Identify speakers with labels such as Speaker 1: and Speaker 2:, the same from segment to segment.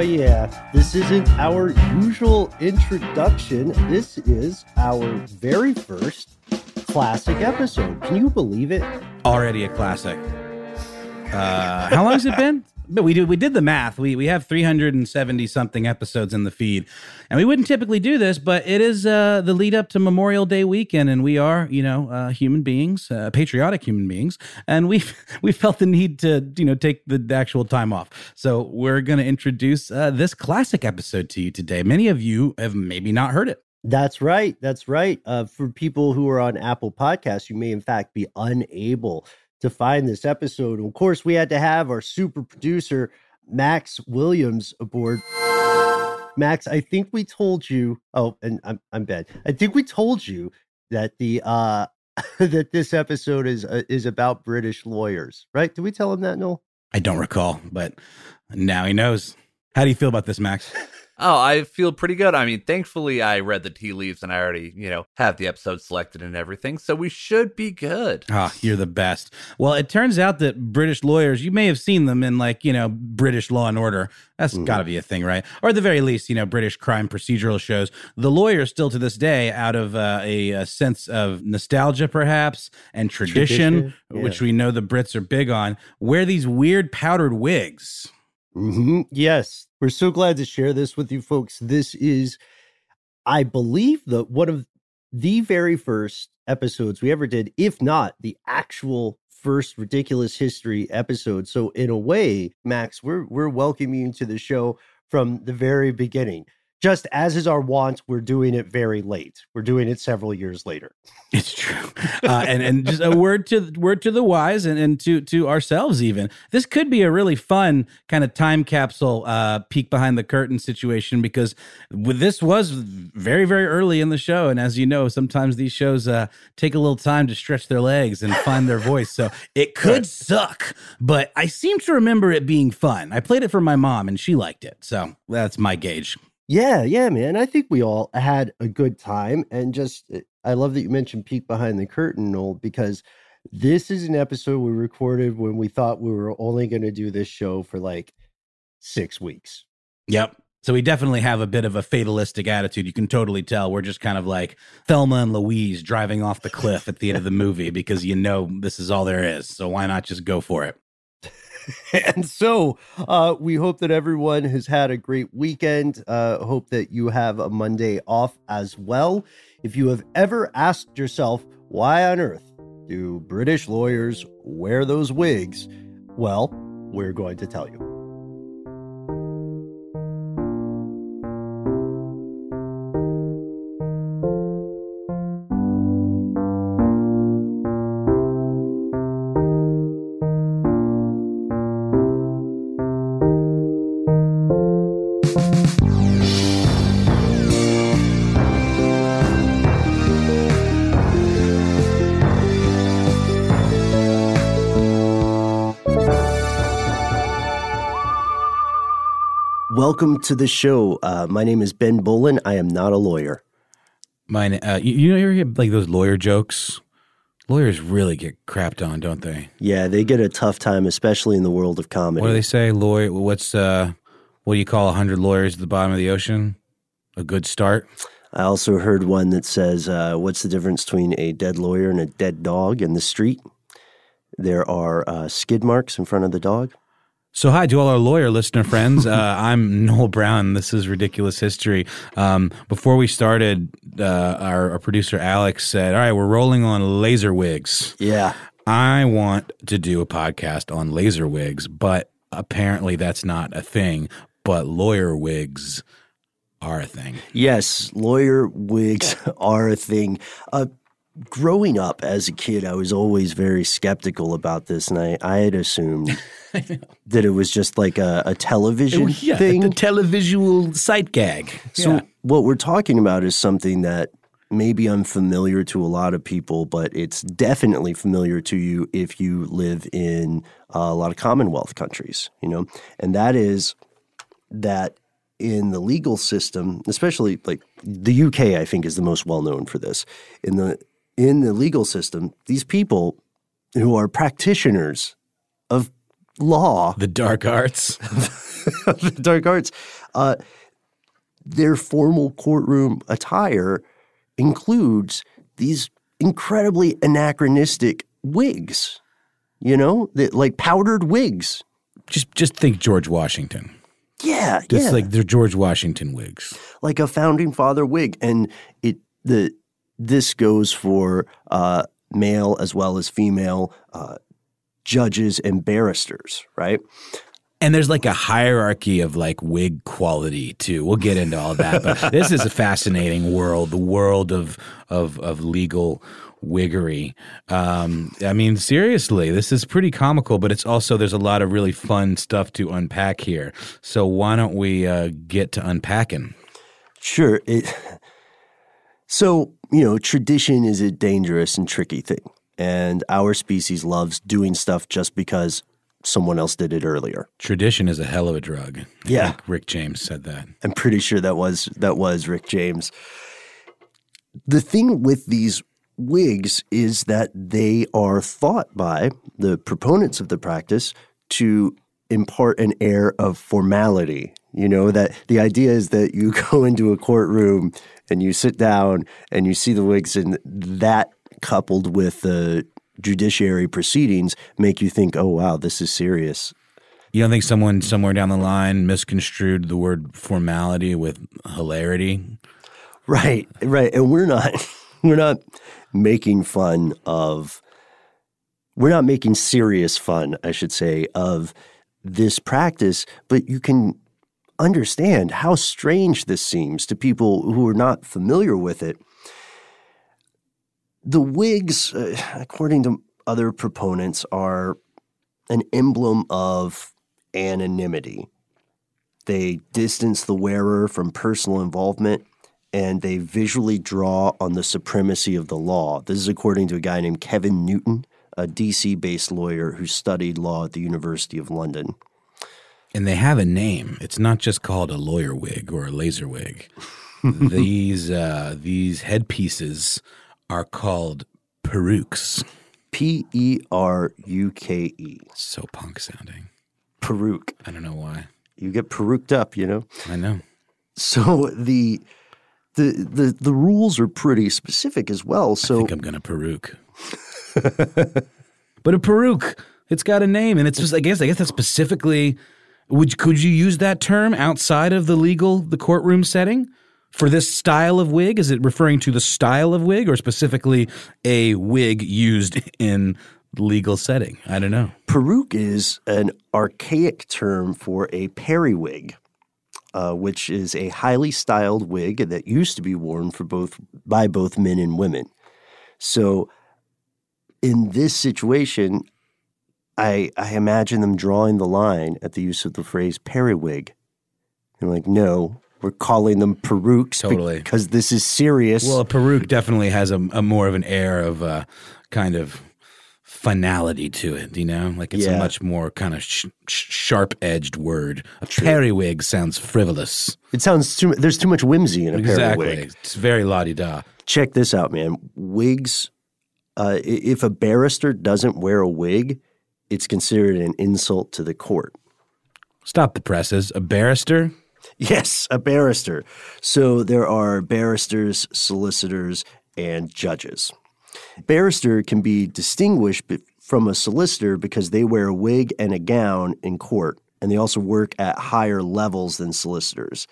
Speaker 1: Oh, yeah. This isn't our usual introduction. This is our very first classic episode. Can you believe it?
Speaker 2: Already a classic. Uh, how long has it been? But we did we did the math. We we have 370 something episodes in the feed, and we wouldn't typically do this, but it is uh, the lead up to Memorial Day weekend, and we are you know uh, human beings, uh, patriotic human beings, and we we felt the need to you know take the, the actual time off. So we're going to introduce uh, this classic episode to you today. Many of you have maybe not heard it.
Speaker 1: That's right. That's right. Uh, for people who are on Apple Podcasts, you may in fact be unable to find this episode. And of course, we had to have our super producer, Max Williams, aboard. Max, I think we told you. Oh, and I'm I'm bad. I think we told you that the uh that this episode is uh, is about British lawyers, right? Did we tell him that, Noel?
Speaker 2: I don't recall, but now he knows. How do you feel about this, Max?
Speaker 3: Oh, I feel pretty good. I mean, thankfully, I read the tea leaves and I already, you know, have the episode selected and everything. So we should be good.
Speaker 2: Ah, you're the best. Well, it turns out that British lawyers, you may have seen them in like, you know, British Law and Order. That's
Speaker 1: Mhm.
Speaker 2: got to be a thing, right? Or at the very least, you know, British crime procedural shows. The lawyers still to this day, out of uh, a, a sense of nostalgia, perhaps, and tradition,
Speaker 1: Tradition, yeah.
Speaker 2: which we know the Brits are big on, wear these weird powdered wigs.
Speaker 1: hmm Yes, we're so glad to share this with you folks. This is, I believe, the one of the very first episodes we ever did, if not the actual first ridiculous history episode. So in a way, Max, we're we're welcoming you to the show from the very beginning. Just as is our wont, we're doing it very late. We're doing it several years later.
Speaker 2: It's true, uh, and and just a word to word to the wise, and, and to to ourselves even. This could be a really fun kind of time capsule, uh, peek behind the curtain situation because this was very very early in the show, and as you know, sometimes these shows uh, take a little time to stretch their legs and find their voice. So it could suck, but I seem to remember it being fun. I played it for my mom, and she liked it, so that's my gauge.
Speaker 1: Yeah, yeah, man. I think we all had a good time. And just, uh, I love that you mentioned Peek Behind the Curtain, Noel, because this is an episode we recorded when we thought we were only going to do this show for like six weeks.
Speaker 2: Yep. So we definitely have a bit of a fatalistic attitude. You can totally tell we're just kind of like Thelma and Louise driving off the cliff at the end of the movie because you know this is all there is. So why not just go for it?
Speaker 1: and so uh, we hope that everyone has had a great weekend. Uh, hope that you have a Monday off as well. If you have ever asked yourself, why on earth do British lawyers wear those wigs? Well, we're going to tell you. Welcome to the show. Uh, my name is Ben Bowlin. I am not a lawyer.
Speaker 2: Mine, uh, you, you know, you hear like those lawyer jokes. Lawyers really get crapped on, don't they?
Speaker 1: Yeah, they get a tough time, especially in the world of comedy.
Speaker 2: What do they say? Lawyer, what's uh, what do you call a hundred lawyers at the bottom of the ocean? A good start.
Speaker 1: I also heard one that says, uh, "What's the difference between a dead lawyer and a dead dog in the street?" There are uh, skid marks in front of the dog.
Speaker 2: So, hi to all our lawyer listener friends. Uh, I'm Noel Brown. This is Ridiculous History. Um, before we started, uh, our, our producer Alex said, All right, we're rolling on laser wigs.
Speaker 1: Yeah,
Speaker 2: I want to do a podcast on laser wigs, but apparently that's not a thing. But lawyer wigs are a thing.
Speaker 1: yes, lawyer wigs are a thing. Uh, growing up as a kid, I was always very skeptical about this, and I, I had assumed that it was just like a, a television thing.
Speaker 2: the televisual sight gag.
Speaker 1: So
Speaker 2: Yeah.
Speaker 1: what we're talking about is something that may be unfamiliar to a lot of people, but it's definitely familiar to you if you live in a lot of Commonwealth countries, you know, and that is that in the legal system, especially like the UK, I think is the most well known for this. In the in the legal system, these people who are practitioners of law
Speaker 2: the dark arts.
Speaker 1: the dark arts. Uh, their formal courtroom attire includes these incredibly anachronistic wigs, you know, that, like powdered wigs.
Speaker 2: just just think George Washington.
Speaker 1: Yeah,
Speaker 2: Just
Speaker 1: yeah,
Speaker 2: like they're George Washington wigs.
Speaker 1: like a founding father wig, and it the this goes for uh, male as well as female uh, judges and barristers, right?
Speaker 2: And there's like a hierarchy of like wig quality too. We'll get into all that, but this is a fascinating world, the world of of of legal wiggery. Um, I mean, seriously, this is pretty comical, but it's also there's a lot of really fun stuff to unpack here. So why don't we uh, get to unpacking?
Speaker 1: Sure. It, so, you know, tradition is a dangerous and tricky thing. And our species loves doing stuff just because someone else did it earlier.
Speaker 2: Tradition is a hell of a drug. I
Speaker 1: Yeah.
Speaker 2: Rick James said that.
Speaker 1: I'm pretty sure that was that was Rick James. The thing with these wigs is that they are thought by the proponents of the practice to impart an air of formality. You know, that the idea is that you go into a courtroom and you sit down and you see the wigs, and that coupled with the judiciary proceedings make you think, oh, wow, this is serious.
Speaker 2: You don't think someone somewhere down the line misconstrued the word formality with hilarity?
Speaker 1: Right, right. And we're not we're not making fun of we're not making serious fun, I should say, of this practice, but you can understand how strange this seems to people who are not familiar with it. The wigs, uh, according to other proponents, are an emblem of anonymity. They distance the wearer from personal involvement and they visually draw on the supremacy of the law. This is according to a guy named Kevin Newton, a DC based lawyer who studied law at the University of London.
Speaker 2: And they have a name. It's not just called a lawyer wig or a laser wig. these uh, these headpieces are called perukes.
Speaker 1: P E R U K E.
Speaker 2: So punk sounding.
Speaker 1: Peruke.
Speaker 2: I don't know why.
Speaker 1: You get peruked up, you know?
Speaker 2: I know.
Speaker 1: So the the the, the rules are pretty specific as well.
Speaker 2: I
Speaker 1: So
Speaker 2: think I'm gonna peruke. but a peruke, it's got a name, and it's just. I guess. I guess that's specifically. Would could you use that term outside of the legal, the courtroom setting for this style of wig? Is it referring to the style of wig, or specifically a wig used in legal setting? I don't know.
Speaker 1: Peruke is an archaic term for a periwig, uh, which is a highly styled wig that used to be worn for both by both men and women. So, in this situation, I I imagine them drawing the line at the use of the phrase periwig. They're like, no, we're calling them perukes
Speaker 2: Totally.
Speaker 1: because this is serious.
Speaker 2: Well, a peruke definitely has a, a more of an air of uh, kind of finality to it, you know? Like it's a much more kind of sh- sh- sharp-edged word. A periwig sounds frivolous.
Speaker 1: It sounds too. There's too much whimsy in a
Speaker 2: Exactly.
Speaker 1: periwig.
Speaker 2: It's very la-di-da.
Speaker 1: Check this out, man. Wigs. Uh, if a barrister doesn't wear a wig, it's considered an insult to the court.
Speaker 2: Stop the presses. A barrister?
Speaker 1: Yes, a barrister. So there are barristers, solicitors, and judges. Barrister can be distinguished from a solicitor because they wear a wig and a gown in court, and they also work at higher levels than solicitors.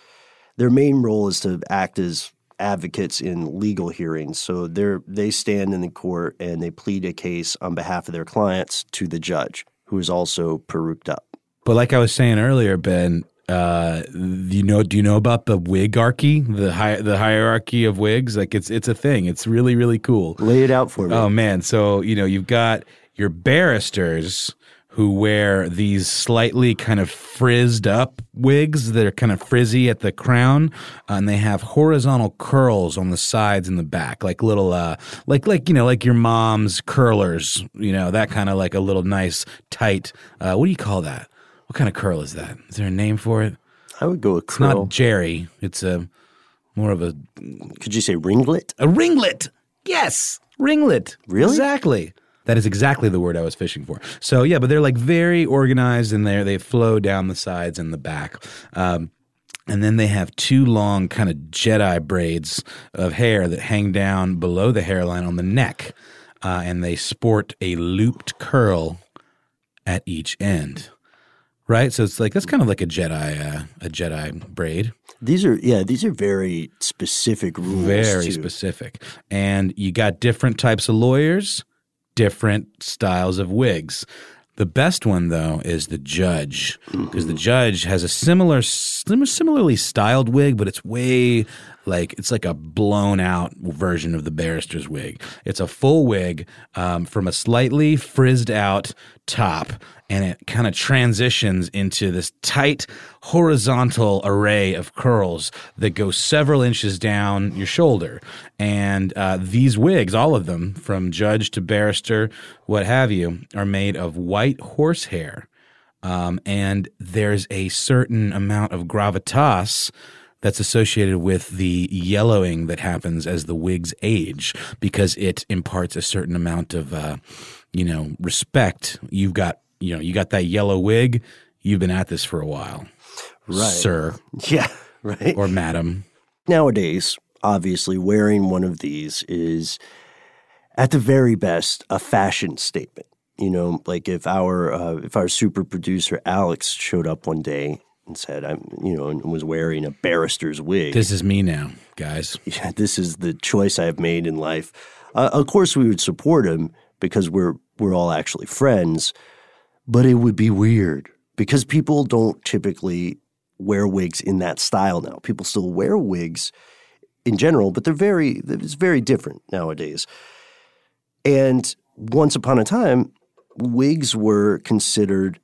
Speaker 1: Their main role is to act as advocates in legal hearings. So they're, they stand in the court and they plead a case on behalf of their clients to the judge, who is also peruked up.
Speaker 2: But like I was saying earlier, Ben, uh, you know, do you know about the wigarchy, the hi- the hierarchy of wigs? Like it's it's a thing. It's really really cool.
Speaker 1: Lay it out for me.
Speaker 2: Oh man, so you know you've got your barristers who wear these slightly kind of frizzed up wigs that are kind of frizzy at the crown, uh, and they have horizontal curls on the sides and the back, like little, uh, like like you know, like your mom's curlers, you know, that kind of like a little nice tight. Uh, what do you call that? What kind of curl is that? Is there a name for it?
Speaker 1: I would go with
Speaker 2: It's
Speaker 1: curl.
Speaker 2: not Jerry. It's a more of a
Speaker 1: Could you say ringlet?
Speaker 2: a ringlet. Yes, ringlet.
Speaker 1: Really?
Speaker 2: Exactly. That is exactly the word I was fishing for. So yeah, but they're like very organized and they they flow down the sides and the back. Um, and then they have two long kind of Jedi braids of hair that hang down below the hairline on the neck, uh, and they sport a looped curl at each end. Right, so it's like that's kind of like a Jedi, uh, a Jedi braid.
Speaker 1: These are yeah, these are very specific rules.
Speaker 2: Very
Speaker 1: too.
Speaker 2: specific. And you got different types of lawyers, different styles of wigs. The best one though is the judge because the mm-hmm. judge has a similar similarly styled wig but it's way like it's like a blown out version of the barrister's wig. It's a full wig um, from a slightly frizzed out top and it kind of transitions into this tight horizontal array of curls that go several inches down your shoulder. And uh, these wigs, all of them, from judge to barrister, what have you, are made of white horsehair. Um, and there's a certain amount of gravitas that's associated with the yellowing that happens as the wigs age because it imparts a certain amount of, uh, you know, respect. You've got, you know, you got that yellow wig. You've been at this for a while,
Speaker 1: Right.
Speaker 2: sir
Speaker 1: Yeah, right.
Speaker 2: or madam.
Speaker 1: Nowadays, obviously, wearing one of these is, at the very best, a fashion statement. You know, like if our uh, if our super producer Alex showed up one day and said, "I'm," you know, and was wearing a barrister's wig.
Speaker 2: This is me now, guys.
Speaker 1: yeah, this is the choice I have made in life. Uh, of course, we would support him because we're we're all actually friends, but it would be weird because people don't typically wear wigs in that style now. People still wear wigs in general, but they're very it's very different nowadays. And once upon a time, wigs were considered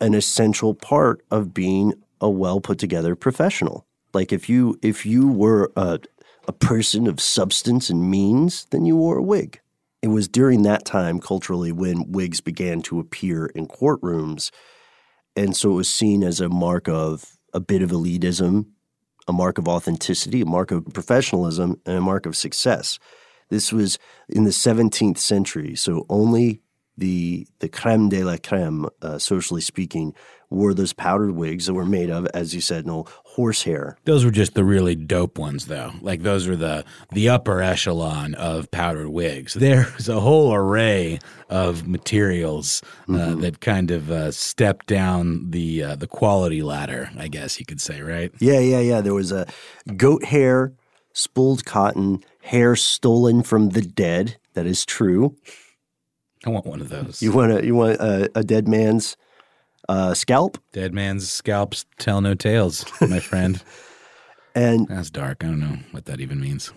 Speaker 1: an essential part of being a well put together professional. Like if you if you were a a person of substance and means, then you wore a wig. It was during that time culturally when wigs began to appear in courtrooms. And so it was seen as a mark of a bit of elitism, a mark of authenticity, a mark of professionalism, and a mark of success. This was in the 17th century, so only the the creme de la creme, uh, socially speaking, wore those powdered wigs that were made of, as you said, no horsehair.
Speaker 2: Those were just the really dope ones, though. Like those were the the upper echelon of powdered wigs. There's a whole array of materials uh, that kind of uh, step down the uh, the quality ladder, I guess you could say, right?
Speaker 1: Yeah, yeah, yeah. There was a goat hair, spooled cotton, hair stolen from the dead. That is true.
Speaker 2: I want one of those.
Speaker 1: You want a you want a, a dead man's uh, scalp,
Speaker 2: Dead man's scalps tell no tales, my friend.
Speaker 1: and
Speaker 2: That's dark. I don't know what that even means.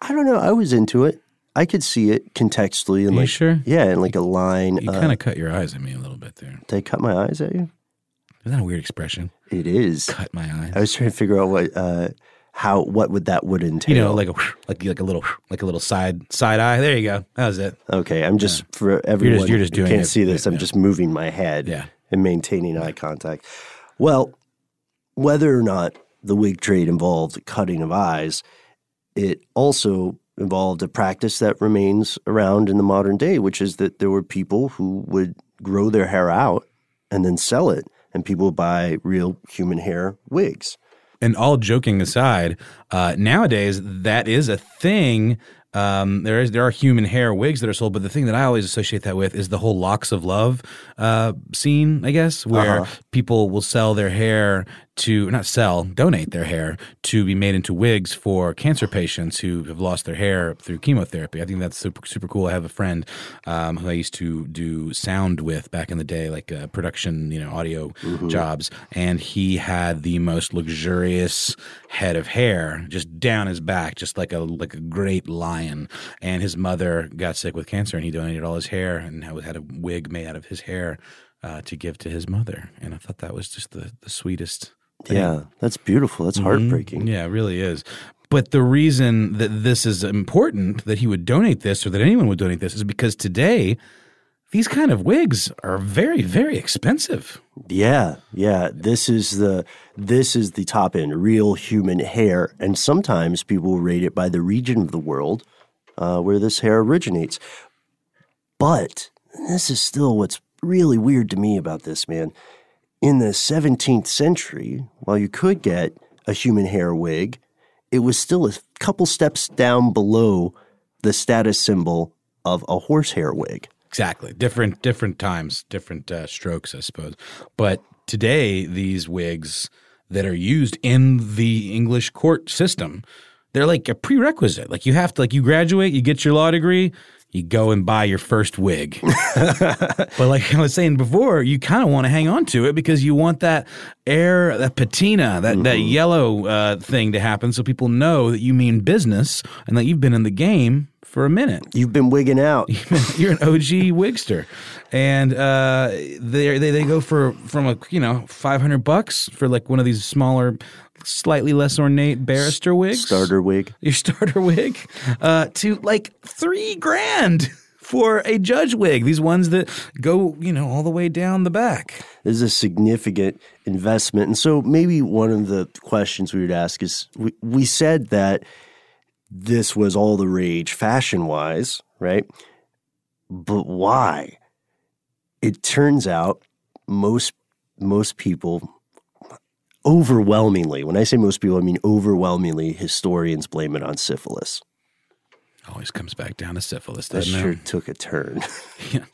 Speaker 1: I don't know. I was into it. I could see it contextually, and
Speaker 2: you
Speaker 1: like
Speaker 2: sure?
Speaker 1: yeah, and like a line.
Speaker 2: You
Speaker 1: uh,
Speaker 2: kind of cut your eyes at me a little bit there.
Speaker 1: Did I cut my eyes at you?
Speaker 2: Isn't that a weird expression?
Speaker 1: It is.
Speaker 2: Cut my eyes.
Speaker 1: I was trying to figure out what uh, how what would that would entail?
Speaker 2: You know, like a like like a little like a little side side eye. There you go. That was it.
Speaker 1: okay, I'm just for everyone
Speaker 2: you're just
Speaker 1: who
Speaker 2: doing
Speaker 1: can't
Speaker 2: it.
Speaker 1: see this. I'm
Speaker 2: Yeah.
Speaker 1: just moving my head
Speaker 2: Yeah.
Speaker 1: and maintaining eye contact. Well, whether or not the wig trade involved cutting of eyes, it also involved a practice that remains around in the modern day, which is that there were people who would grow their hair out and then sell it, and people would buy real human hair wigs.
Speaker 2: And all joking aside, uh, nowadays that is a thing. Um, there is there are human hair wigs that are sold, but the thing that I always associate that with is the whole locks of love uh, scene. I guess where
Speaker 1: Uh-huh.
Speaker 2: people will sell their hair to not sell, donate their hair to be made into wigs for cancer patients who have lost their hair through chemotherapy. I think that's super super cool. I have a friend um, who I used to do sound with back in the day, like uh, production, you know, audio jobs, and he had the most luxurious head of hair just down his back, just like a like a great lion. And his mother got sick with cancer, and he donated all his hair and had had a wig made out of his hair. Uh, to give to his mother, and I thought that was just the, the sweetest.
Speaker 1: Yeah, that's beautiful. That's heartbreaking.
Speaker 2: Mm-hmm. Yeah, it really is. But the reason that this is important, that he would donate this or that anyone would donate this, is because today these kind of wigs are very, very expensive.
Speaker 1: Yeah, yeah. This is the this is the top end, real human hair, and sometimes people rate it by the region of the world uh, where this hair originates. But this is still what's really weird to me about this man. In the 17th century, while you could get a human hair wig, it was still a couple steps down below the status symbol of a horsehair wig.
Speaker 2: Exactly. Different different times, different uh, strokes, I suppose. But today these wigs that are used in the English court system, they're like a prerequisite. Like you have to like you graduate, you get your law degree, you go and buy your first wig. but like I was saying before, you kind of want to hang on to it because you want that air, that patina, that that yellow uh, thing to happen, so people know that you mean business and that you've been in the game for a minute.
Speaker 1: You've been wigging out.
Speaker 2: You're an OG wigster, and uh, they they they go for from a you know five hundred bucks for like one of these smaller, slightly less ornate barrister wig,
Speaker 1: Starter wig.
Speaker 2: your starter wig, uh, to like three grand for a judge wig. These ones that go you know all the way down the back.
Speaker 1: This is a significant investment. And so maybe one of the questions we would ask is we, we said that this was all the rage fashion wise, right? But why? It turns out most most people overwhelmingly, when I say most people, I mean overwhelmingly historians blame it on syphilis.
Speaker 2: Always comes back down to syphilis,
Speaker 1: That sure
Speaker 2: it?
Speaker 1: took a turn.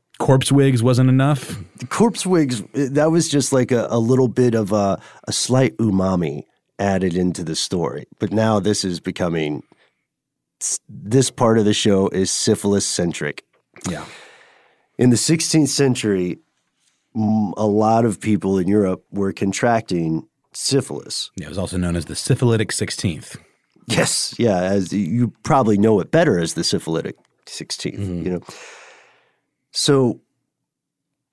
Speaker 2: Corpse wigs wasn't enough.
Speaker 1: corpse wigs, that was just like a, a little bit of a, a slight umami added into the story. But now this is becoming, this part of the show is syphilis centric.
Speaker 2: Yeah.
Speaker 1: In the 16th century, a lot of people in Europe were contracting syphilis.
Speaker 2: Yeah, it was also known as the syphilitic 16th.
Speaker 1: Yes, yeah, as you probably know it better as the syphilitic 16th, mm-hmm. you know. So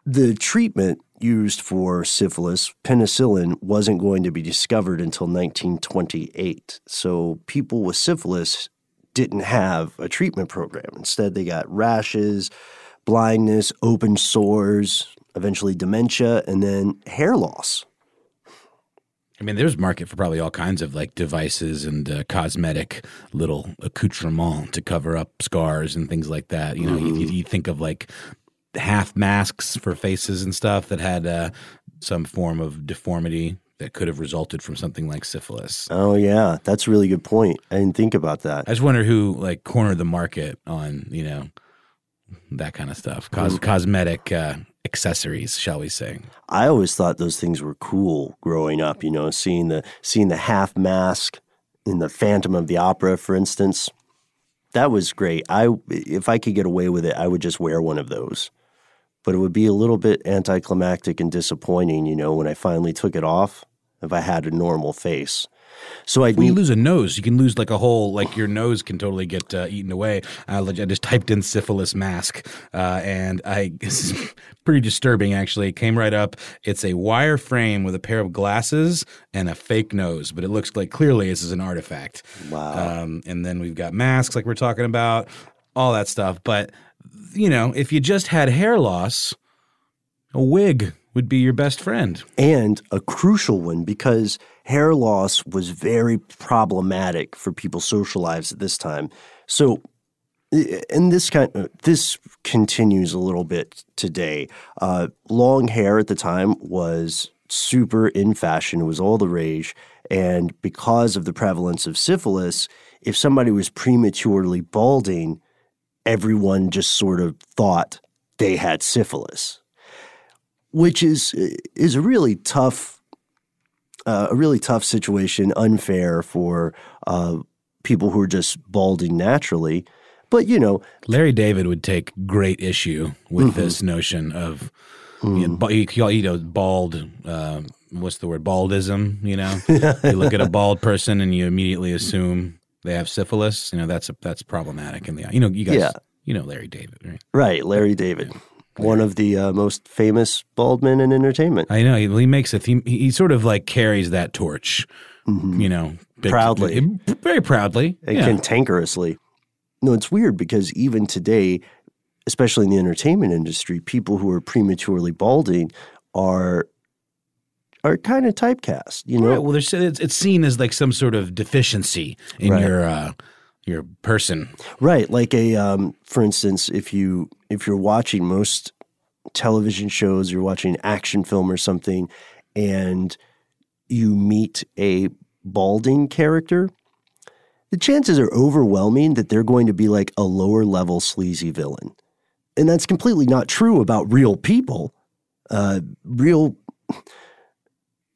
Speaker 1: the treatment used for syphilis, penicillin, wasn't going to be discovered until 1928. So people with syphilis didn't have a treatment program. Instead, they got rashes, blindness, open sores, eventually dementia, and then hair loss.
Speaker 2: I mean, there's market for probably all kinds of like devices and uh, cosmetic little accoutrement to cover up scars and things like that. You know, you, you, you think of like half masks for faces and stuff that had uh, some form of deformity that could have resulted from something like syphilis.
Speaker 1: Oh, yeah, that's a really good point. I didn't think about that.
Speaker 2: I just wonder who like cornered the market on you know that kind of stuff, Cos- cosmetic uh, accessories, shall we say?
Speaker 1: I always thought those things were cool growing up. You know, seeing the seeing the half mask in the Phantom of the Opera, for instance, that was great. I if I could get away with it, I would just wear one of those. But it would be a little bit anticlimactic and disappointing, you know, when I finally took it off. If I had a normal face, so I
Speaker 2: When you lose a nose, you can lose like a whole, like your nose can totally get uh, eaten away. I, I just typed in syphilis mask, uh, and I this is pretty disturbing actually. It came right up. It's a wire frame with a pair of glasses and a fake nose, but it looks like clearly this is an artifact.
Speaker 1: Wow.
Speaker 2: Um, and then we've got masks, like we're talking about, all that stuff. But you know, if you just had hair loss, a wig would be your best friend.
Speaker 1: and a crucial one because hair loss was very problematic for people's social lives at this time. So, and this kind this continues a little bit today. Uh, long hair at the time was super in fashion; it was all the rage, and because of the prevalence of syphilis, if somebody was prematurely balding, everyone just sort of thought they had syphilis which is is a really tough uh, a really tough situation, unfair for uh, people who are just balding naturally. But you know,
Speaker 2: Larry David would take great issue with this notion of you know, you, call- you know bald. Uh, what's the word? Baldism. You know, you look at a bald person and you immediately assume they have syphilis. You know, that's a, that's problematic in the you know you guys
Speaker 1: Yeah.
Speaker 2: you know Larry David, right?
Speaker 1: right? Larry David, one of the uh, most famous bald men in entertainment.
Speaker 2: I know he, he makes it. He, he sort of like carries that torch. You know, big-
Speaker 1: Proudly.
Speaker 2: very proudly.
Speaker 1: and
Speaker 2: yeah.
Speaker 1: cantankerously. No, it's weird because even today, especially in the entertainment industry, people who are prematurely balding are are kind of typecast. You know,
Speaker 2: Right. Well, it's, it's seen as like some sort of deficiency in
Speaker 1: Right.
Speaker 2: your uh, your person.
Speaker 1: Right, like a um, for instance, if you if you're watching most television shows, you're watching action film or something, and you meet a balding character, the chances are overwhelming that they're going to be like a lower level sleazy villain, and that's completely not true about real people. Uh, real.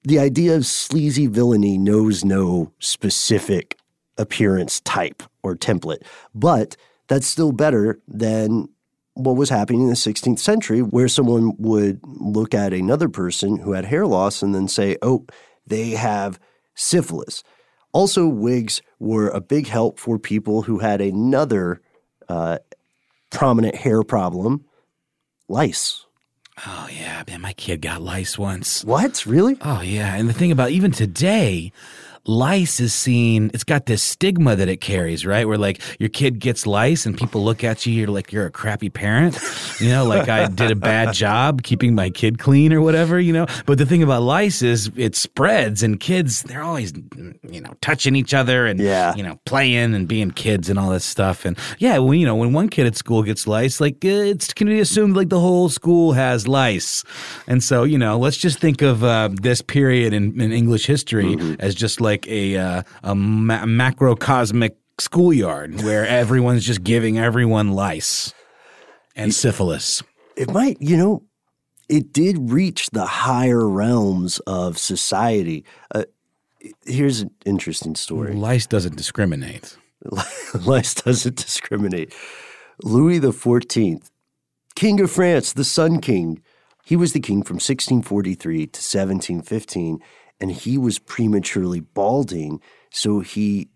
Speaker 1: The idea of sleazy villainy knows no specific appearance type or template. But that's still better than what was happening in the 16th century, where someone would look at another person who had hair loss and then say, oh, they have syphilis. Also, wigs were a big help for people who had another uh, prominent hair problem lice.
Speaker 2: Oh yeah, man, my kid got lice once.
Speaker 1: What? Really?
Speaker 2: Oh yeah, and the thing about even today, lice is seen, it's got this stigma that it carries, right? Where like your kid gets lice and people look at you, you're like, you're a crappy parent, you know, like I did a bad job keeping my kid clean or whatever, you know? But the thing about lice is it spreads and kids, they're always, you know, touching each other and,
Speaker 1: Yeah.
Speaker 2: you know, playing and being kids and all this stuff. And yeah, when, you know, when one kid at school gets lice, like it's can be assumed like the whole school has lice. And so, you know, let's just think of uh, this period in, in English history as just like a, uh, a ma- macrocosmic schoolyard where everyone's just giving everyone lice and syphilis.
Speaker 1: It might, you know, it did reach the higher realms of society. Uh, here's an interesting story.
Speaker 2: Lice doesn't discriminate.
Speaker 1: Lice doesn't discriminate. Louis the Fourteenth, King of France, the Sun King. He was the king from 1643 to 1715, and he was prematurely balding. So he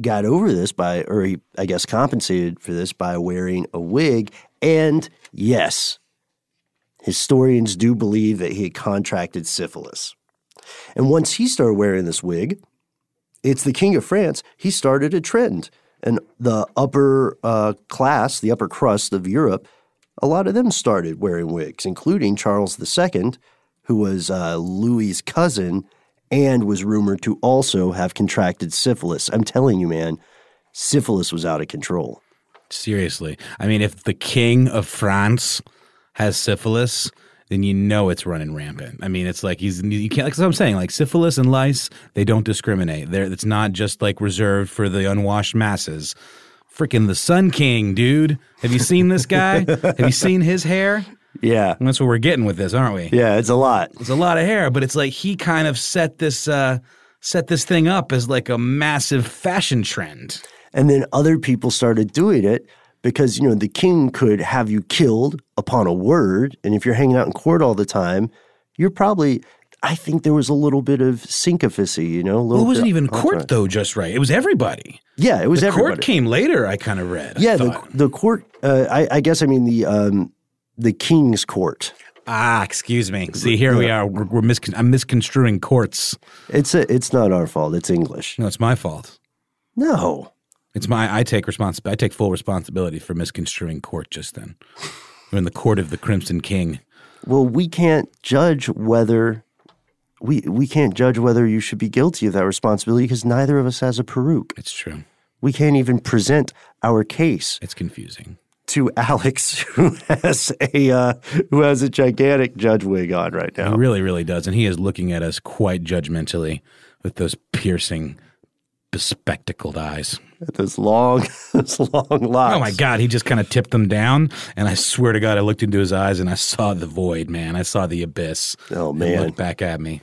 Speaker 1: got over this by, or he, I guess, compensated for this by wearing a wig. And yes, historians do believe that he had contracted syphilis. And once he started wearing this wig, it's the king of France. He started a trend, and the upper uh, class, the upper crust of Europe, a lot of them started wearing wigs, including Charles II, who was uh, Louis's cousin and was rumored to also have contracted syphilis. I'm telling you, man, syphilis was out of control.
Speaker 2: Seriously. I mean, if the king of France has syphilis, then you know it's running rampant. I mean, it's like he's you can't. Like I'm saying, like syphilis and lice, they don't discriminate. There, it's not just like reserved for the unwashed masses. Freaking the Sun King, dude. Have you seen this guy? Have you seen his hair?
Speaker 1: Yeah,
Speaker 2: And that's what we're getting with this, aren't we?
Speaker 1: yeah, it's a lot.
Speaker 2: It's a lot of hair, but it's like he kind of set this uh set this thing up as like a massive fashion trend.
Speaker 1: And then other people started doing it because, you know, the king could have you killed upon a word. And if you're hanging out in court all the time, you're probably, I think there was a little bit of syncopacy, you know?
Speaker 2: Well,
Speaker 1: little
Speaker 2: it wasn't even court
Speaker 1: entourage.
Speaker 2: though, just right. It was everybody.
Speaker 1: Yeah, it was
Speaker 2: the
Speaker 1: everybody.
Speaker 2: court came later. I kind of read.
Speaker 1: Yeah, the, the court, uh, I, I guess I mean the, um, the king's court.
Speaker 2: ah, excuse me. See, here we are. We're, we're miscon- I'm misconstruing courts.
Speaker 1: It's, a, it's not our fault. It's English.
Speaker 2: No, it's my fault.
Speaker 1: No.
Speaker 2: It's my. I take respons- I take full responsibility for misconstruing court just then. We're in the court of the Crimson King.
Speaker 1: Well, we can't judge whether we we can't judge whether you should be guilty of that responsibility because neither of us has a peruke.
Speaker 2: It's true.
Speaker 1: We can't even present our case
Speaker 2: It's confusing.
Speaker 1: To Alex, who has a uh, who has a gigantic judge wig on right now.
Speaker 2: He really, really does, and he is looking at us quite judgmentally with those piercing, bespectacled eyes.
Speaker 1: Those long, those long locks.
Speaker 2: Oh my God, he just kind of tipped them down. And I swear to God, I looked into his eyes and I saw the void, man. I saw the abyss.
Speaker 1: Oh,
Speaker 2: He
Speaker 1: man.
Speaker 2: looked back at me.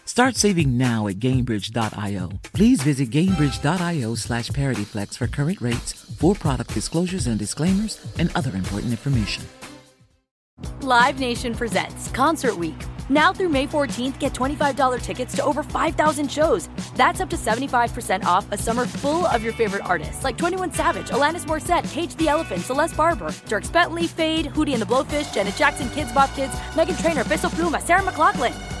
Speaker 4: Start saving now at Gainbridge.io. Please visit Gainbridge.io slash ParityFlex for current rates, for product disclosures and disclaimers, and other important information.
Speaker 5: Live Nation presents Concert Week. Now through May 14th, get $25 tickets to over 5,000 shows. That's up to 75% off a summer full of your favorite artists like 21 Savage, Alanis Morissette, Cage the Elephant, Celeste Barber, Dierks Bentley, Feid, Hootie and the Blowfish, Janet Jackson, Kidz Bop Kids, Meghan Trainor, Peso Pluma, Sarah McLachlan.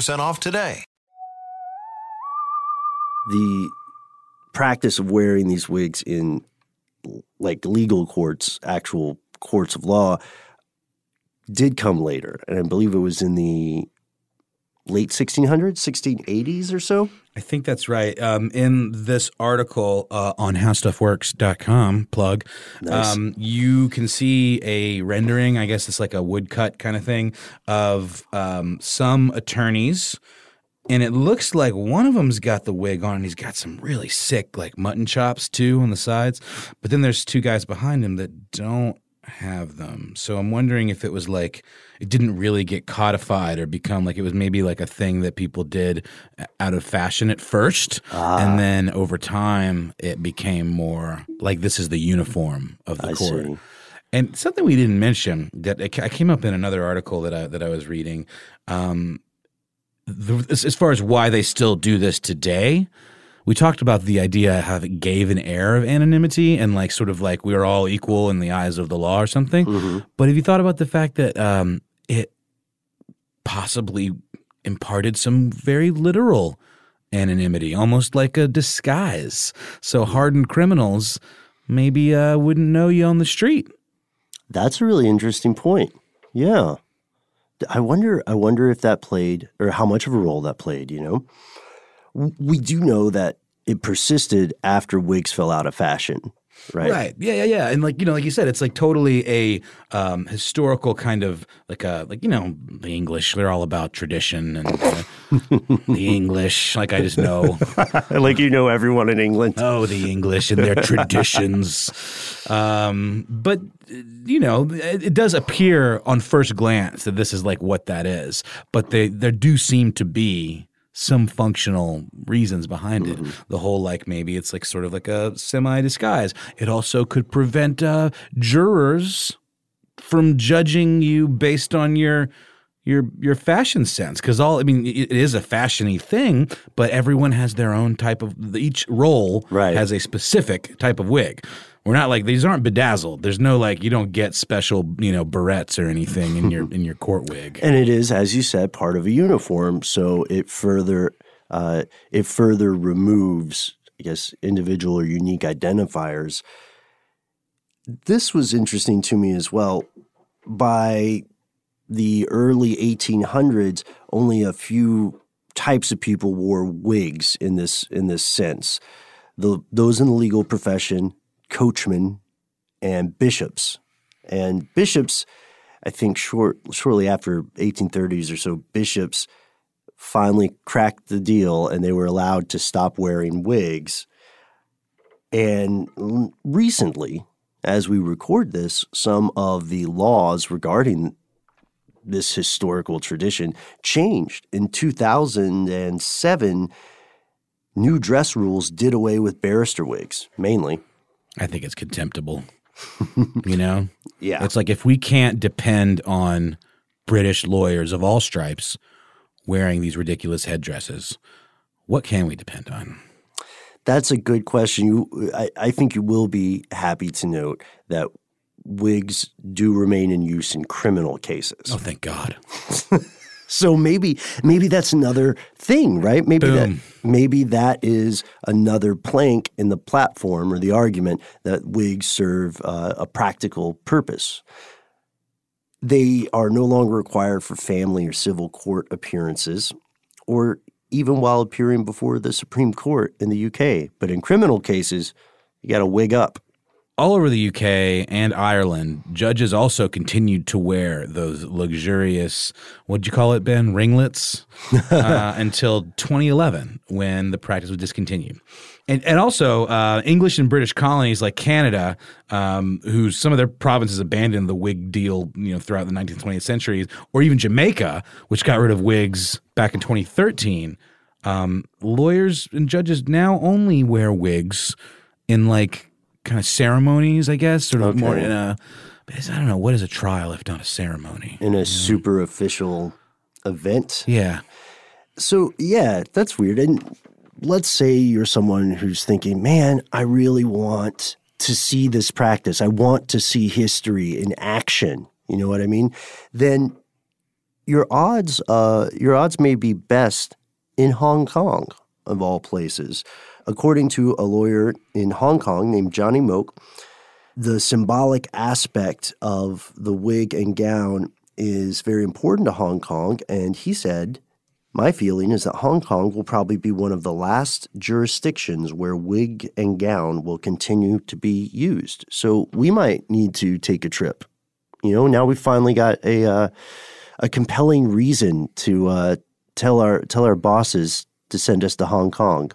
Speaker 6: off today.
Speaker 1: The practice of wearing these wigs in like legal courts, actual courts of law, did come later. And I believe it was in the late 1600s, 1680s or so.
Speaker 2: I think that's right. Um, in this article uh, on howstuffworks.com, plug,
Speaker 1: Nice.
Speaker 2: um, you can see a rendering, I guess it's like a woodcut kind of thing, of um, some attorneys. And it looks like one of them's got the wig on and he's got some really sick, like mutton chops too on the sides. But then there's two guys behind him that don't have them. So I'm wondering if it was like it didn't really get codified or become like it was maybe like a thing that people did out of fashion at first. And then over time it became more like this is the uniform of the
Speaker 1: I
Speaker 2: court.
Speaker 1: see.
Speaker 2: And something we didn't mention that I came up in another article that I that I was reading. Um, the, as far as why they still do this today, we talked about the idea how it gave an air of anonymity and like sort of like we are all equal in the eyes of the law or something. But have you thought about the fact that um, it possibly imparted some very literal anonymity, almost like a disguise? So hardened criminals maybe uh, wouldn't know you on the street.
Speaker 1: That's a really interesting point. Yeah. I wonder I wonder if that played or how much of a role that played, you know. W- We do know that it persisted after wigs fell out of fashion, right?
Speaker 2: Right. Yeah, yeah, yeah. And like you know, like you said, it's like totally a um, historical kind of like a like you know the English. They're all about tradition and uh, the English. Like I just know.
Speaker 1: like you know everyone in England.
Speaker 2: Oh, the English and their traditions. Um, but you know, it, it does appear on first glance that this is like what that is. But they there do seem to be some functional reasons behind it. The whole like maybe it's like sort of like a semi disguise. It also could prevent uh, jurors from judging you based on your your your fashion sense because all I mean it it is a fashiony thing, but everyone has their own type of each role
Speaker 1: Right.
Speaker 2: has a specific type of wig. We're not like these aren't bedazzled. There's no like you don't get special you know barrettes or anything in your in your court wig.
Speaker 1: And it is, as you said, part of a uniform, so it further uh, it further removes, I guess, individual or unique identifiers. This was interesting to me as well. By the early 1800s, only a few types of people wore wigs in this in this sense. The those in the legal profession, coachmen, and bishops. And bishops, I think, short shortly after 1830s or so, bishops finally cracked the deal and they were allowed to stop wearing wigs. And recently, as we record this, some of the laws regarding this historical tradition changed. In 2007, new dress rules did away with barrister wigs, mainly.
Speaker 2: I think it's contemptible. you know?
Speaker 1: Yeah.
Speaker 2: It's like if we can't depend on British lawyers of all stripes wearing these ridiculous headdresses, what can we depend on?
Speaker 1: That's a good question. You, I, I think you will be happy to note that wigs do remain in use in criminal cases.
Speaker 2: Oh, thank God.
Speaker 1: So maybe maybe that's another thing, right? Maybe that maybe that is another plank in the platform or the argument that wigs serve uh, a practical purpose. They are no longer required for family or civil court appearances, or even while appearing before the Supreme Court in the UK. But in criminal cases, you got to wig up.
Speaker 2: All over the UK and Ireland, judges also continued to wear those luxurious, what'd you call it, Ben? Ringlets uh, until 2011 when the practice was discontinued. and and also uh, English and British colonies like Canada, um, who some of their provinces abandoned the wig deal, you know, throughout the 19th, 20th centuries, or even Jamaica, which got rid of wigs back in 2013. Um, lawyers and judges now only wear wigs in like kind of ceremonies, I guess, sort of
Speaker 1: Okay.
Speaker 2: more in a. I don't know what is a trial if not a ceremony.
Speaker 1: In a super official event.
Speaker 2: Yeah.
Speaker 1: So, yeah, that's weird. And let's say you're someone who's thinking, man, I really want to see this practice. I want to see history in action. You know what I mean? Then your odds, uh, your odds may be best in Hong Kong, of all places. According to a lawyer in Hong Kong named Johnny Mok, the symbolic aspect of the wig and gown is very important to Hong Kong. And he said, My feeling is that Hong Kong will probably be one of the last jurisdictions where wig and gown will continue to be used. So we might need to take a trip. You know, now we've finally got a uh, a compelling reason to uh, tell our tell our bosses to send us to Hong Kong.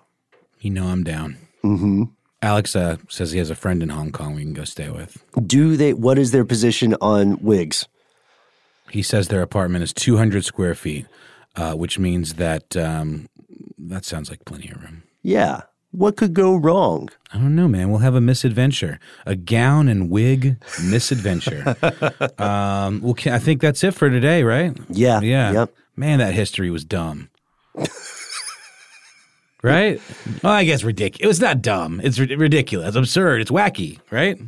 Speaker 2: You know I'm down.
Speaker 1: hmm
Speaker 2: Alex uh, says he has a friend in Hong Kong we can go stay with.
Speaker 1: Do they? What is their position on wigs?
Speaker 2: He says their apartment is 200 square feet, uh, which means that um, that sounds like plenty of room.
Speaker 1: Yeah. What could go wrong?
Speaker 2: I don't know, man. We'll have a misadventure, a gown and wig misadventure. um, well, I think that's it for today, right?
Speaker 1: Yeah.
Speaker 2: Yeah.
Speaker 1: Yep.
Speaker 2: Man, that history was dumb. right? Well, I guess ridiculous. It was not dumb. It's ri- ridiculous. It's absurd. It's wacky, right?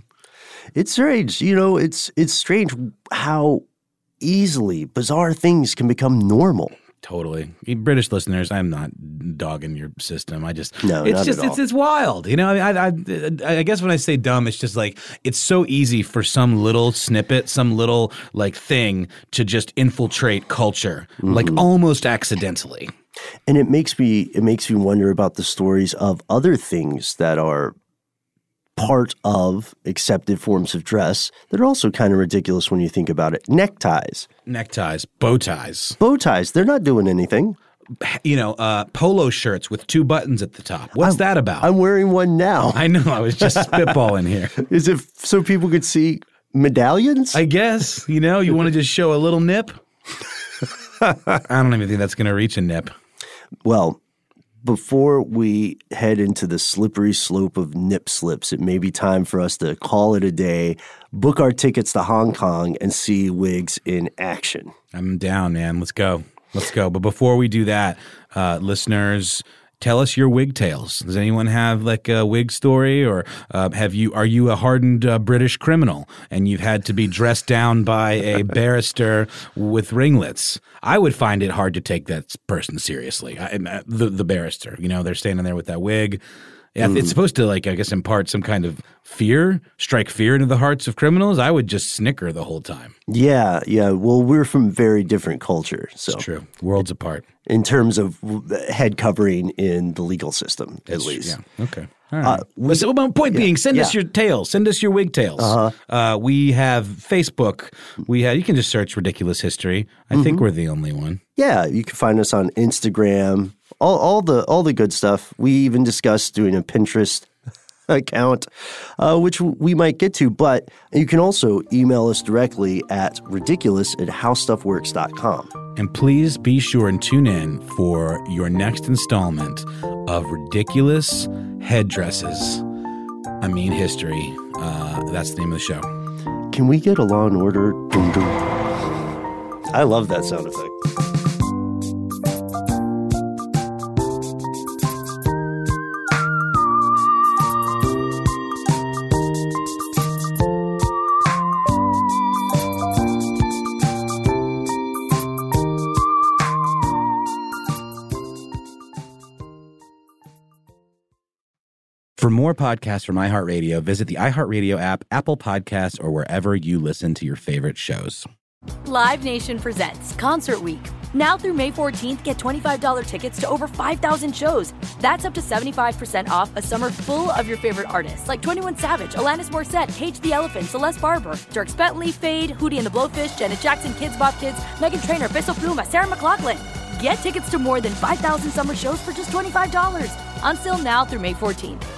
Speaker 1: It's strange. You know, it's it's strange how easily bizarre things can become normal.
Speaker 2: Totally. British listeners, I'm not dogging your system. I just
Speaker 1: No,
Speaker 2: it's
Speaker 1: not
Speaker 2: just
Speaker 1: at
Speaker 2: it's
Speaker 1: all.
Speaker 2: it's wild. You know, I, I I I guess when I say dumb, it's just like it's so easy for some little snippet, some little like thing to just infiltrate culture, like
Speaker 1: Mm-hmm.
Speaker 2: almost accidentally.
Speaker 1: And it makes me it makes me wonder about the stories of other things that are part of accepted forms of dress that are also kind of ridiculous when you think about it. Neckties,
Speaker 2: Neckties, bow ties,
Speaker 1: bow ties, they're not doing anything.
Speaker 2: you know, uh, polo shirts with two buttons at the top. What's that about?
Speaker 1: I'm wearing one now.
Speaker 2: I know. I was just spitballing here.
Speaker 1: Is it so people could see medallions?
Speaker 2: I guess you know you want to just show a little nip. I don't even think that's going to reach a nip.
Speaker 1: Well, before we head into the slippery slope of nip slips, it may be time for us to call it a day, book our tickets to Hong Kong, and see wigs in action.
Speaker 2: I'm down, man. Let's go. Let's go. But before we do that, uh, listeners, tell us your wig tales. Does anyone have like a wig story, or uh, have you? Are you a hardened uh, British criminal and you've had to be dressed down by a barrister with ringlets? I would find it hard to take that person seriously. I, the the barrister, you know, they're standing there with that wig. Yeah, It's mm. supposed to like I guess impart some kind of fear, strike fear into the hearts of criminals. I would just snicker the whole time.
Speaker 1: Yeah, yeah. Well, we're from very different cultures. So,
Speaker 2: True, worlds apart.
Speaker 1: in terms of head covering in the legal system, at least.
Speaker 2: Yeah. Okay. All uh, right. But so, my point being, send us your tales. Send us your wig tales. Uh-huh. Uh, we have Facebook. We have. You can just search "ridiculous history." I think mm-hmm. we're the only one.
Speaker 1: Yeah, you can find us on Instagram, all, all the all the good stuff. We even discussed doing a Pinterest account, uh, which we might get to. But you can also email us directly at ridiculous at howstuffworks.com.
Speaker 2: And please be sure and tune in for your next installment of ridiculous headdresses. I mean, history. Uh, that's the name of the show.
Speaker 1: Can we get a Law and Order? I love that sound effect.
Speaker 2: More podcasts from iHeartRadio, visit the iHeartRadio app, Apple Podcasts, or wherever you listen to your favorite shows.
Speaker 5: Live Nation presents Concert Week. Now through May 14th, get $25 tickets to over 5,000 shows. That's up to 75% off a summer full of your favorite artists like 21 Savage, Alanis Morissette, Cage the Elephant, Celeste Barber, Dierks Bentley, Feid, Hootie and the Blowfish, Janet Jackson, Kidz Bop Kids, Meghan Trainor, Peso Pluma, Sarah McLachlan. Get tickets to more than 5,000 summer shows for just $25. Until now through May 14th.